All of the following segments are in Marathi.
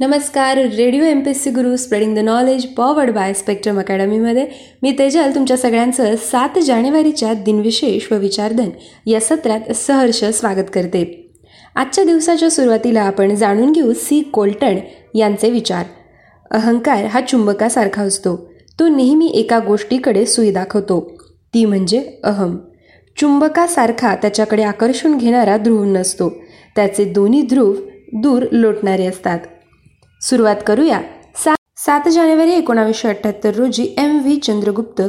नमस्कार radio M P S C Guru spreading the knowledge powered by spectrum अकॅडमीमध्ये मी तेजल तुमच्या सगळ्यांचं सात जानेवारीच्या दिनविशेष व विचारधन या सत्रात सहर्ष स्वागत करते. आजच्या दिवसाच्या सुरुवातीला आपण जाणून घेऊ सी. कोल्टन यांचे विचार. अहंकार हा चुंबकासारखा असतो. तो नेहमी एका गोष्टीकडे सुई दाखवतो. ती म्हणजे अहम. चुंबकासारखा त्याच्याकडे आकर्षण घेणारा ध्रुव नसतो. त्याचे दोन्ही ध्रुव दूर लोटणारे असतात. सुरुवात करूया. सा सात जानेवारी एकोणावीसशे अठ्ठ्याहत्तर रोजी एम व्ही चंद्रगुप्त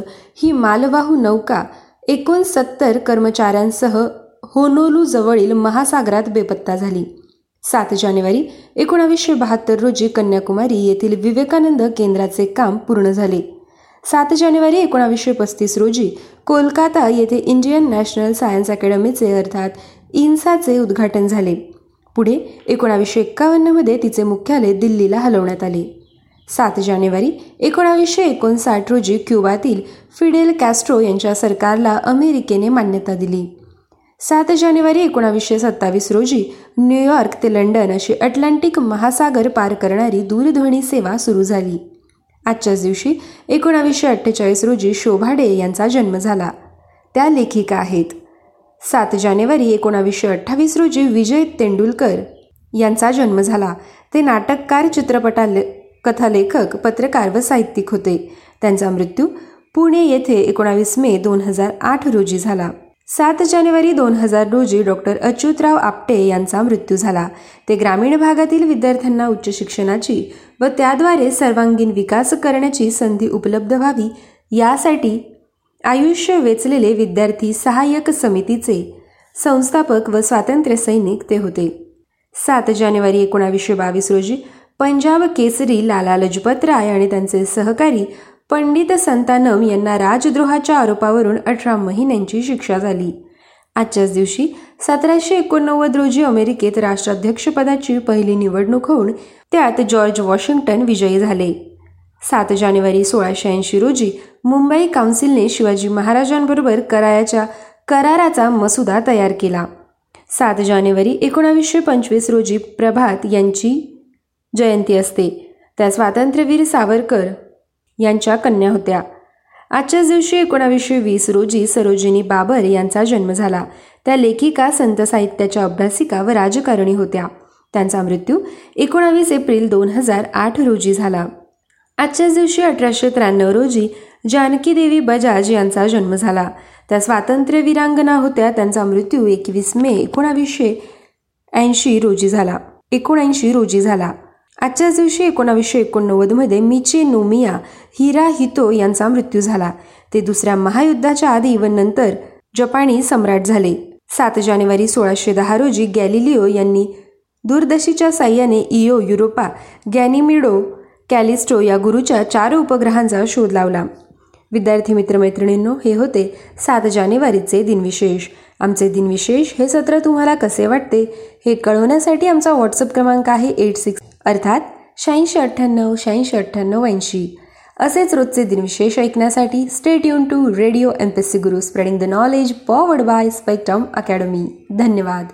ही मालवाहू नौका एकोणसत्तर कर्मचाऱ्यांसह होनोलू जवळील महासागरात बेपत्ता झाली. सात जानेवारी एकोणावीसशे बहात्तर रोजी कन्याकुमारी येथील विवेकानंद केंद्राचे काम पूर्ण झाले. सात जानेवारी एकोणावीसशे पस्तीस रोजी कोलकाता येथे इंडियन नॅशनल सायन्स अकॅडमीचे अर्थात इन्साचे उद्घाटन झाले. पुढे एकोणावीसशे एक्कावन्नमध्ये तिचे मुख्यालय दिल्लीला हलवण्यात आले. सात जानेवारी एकोणावीसशे एकोणसाठ रोजी क्युबातील फिडेल कॅस्ट्रो यांच्या सरकारला अमेरिकेने मान्यता दिली. सात जानेवारी एकोणावीसशे सत्तावीस रोजी न्यूयॉर्क ते लंडन अशी अटलांटिक महासागर पार करणारी दूरध्वनी सेवा सुरू झाली. आजच्याच दिवशी एकोणावीसशे अठ्ठेचाळीस रोजी शोभाडे यांचा जन्म झाला. त्या लेखिका आहेत. सात जानेवारी एकोणावीसशे अठ्ठावीस रोजी विजय तेंडुलकर यांचा जन्म झाला. ते नाटककार चित्रपटा कथालेखक पत्रकार व साहित्यिक होते. त्यांचा मृत्यू पुणे येथे एकोणावीस मे दोन हजार आठ रोजी झाला. सात जानेवारी दोन हजार रोजी डॉक्टर अच्युतराव आपटे यांचा मृत्यू झाला. ते ग्रामीण भागातील विद्यार्थ्यांना उच्च शिक्षणाची व त्याद्वारे सर्वांगीण विकास करण्याची संधी उपलब्ध व्हावी यासाठी आयुष्य वेचलेले विद्यार्थी सहाय्यक समितीचे संस्थापक व स्वातंत्र्य सैनिक ते होते. सात जानेवारी एकोणावीसशे बावीस रोजी पंजाब केसरी लाला लजपत राय आणि त्यांचे सहकारी पंडित संतानम यांना राजद्रोहाच्या आरोपावरून अठरा महिन्यांची शिक्षा झाली. आजच्याच दिवशी सतराशे एकोणनव्वद रोजी अमेरिकेत राष्ट्राध्यक्षपदाची पहिली निवडणूक होऊन त्यात जॉर्ज वॉशिंग्टन विजयी झाले. सात जानेवारी सोळाशे ऐंशी रोजी मुंबई काउन्सिलने शिवाजी महाराजांबरोबर करायाच्या कराराचा मसुदा तयार केला. सात जानेवारी एकोणावीसशे पंचवीस रोजी प्रभात यांची जयंती असते. त्या स्वातंत्र्यवीर सावरकर यांच्या कन्या होत्या. आजच्याच दिवशी एकोणावीसशे वीस रोजी सरोजिनी बाबर यांचा जन्म झाला. त्या लेखिका संत साहित्याच्या अभ्यासिका व राजकारणी होत्या. त्यांचा मृत्यू एकोणावीस एप्रिल दोन हजार आठ रोजी झाला. आजच्याच दिवशी अठराशे त्र्याण्णव रोजी जानकी देवी बजाज यांचा जन्म झाला. त्या स्वातंत्र्य वीरांगना होत्या त्यांचा मृत्यू एकवीस मे एकोणावीसशे ऐंशी रोजी झाला. एकोणऐंशी रोजी झाला. आजच्याच दिवशी एकोणावीसशे एकोणनव्वदमध्ये मिचे नोमिया हिरा हितो यांचा मृत्यू झाला. ते दुसऱ्या महायुद्धाच्या आधी व नंतर जपानी सम्राट झाले. सात जानेवारी सोळाशे दहा रोजी गॅलिलिओ यांनी दूरदर्शीच्या साह्याने इओ युरोपा गॅनिमिडो कॅलिस्टो या गुरुच्या चार उपग्रहांचा शोध लावला. विद्यार्थी मित्रमैत्रिणींनो हे होते सात जानेवारीचे दिनविशेष. आमचे दिनविशेष हे सत्र तुम्हाला कसे वाटते हे कळवण्यासाठी आमचा व्हॉट्सअप क्रमांक आहे एट सिक्स अर्थात शहाऐंशी अठ्ठ्याण्णव शहाऐंशी अठ्ठ्याण्णव ऐंशी. असेच रोजचे दिनविशेष ऐकण्यासाठी stay युन to radio M P C Guru spreading the knowledge powered by Spectrum Academy धन्यवाद.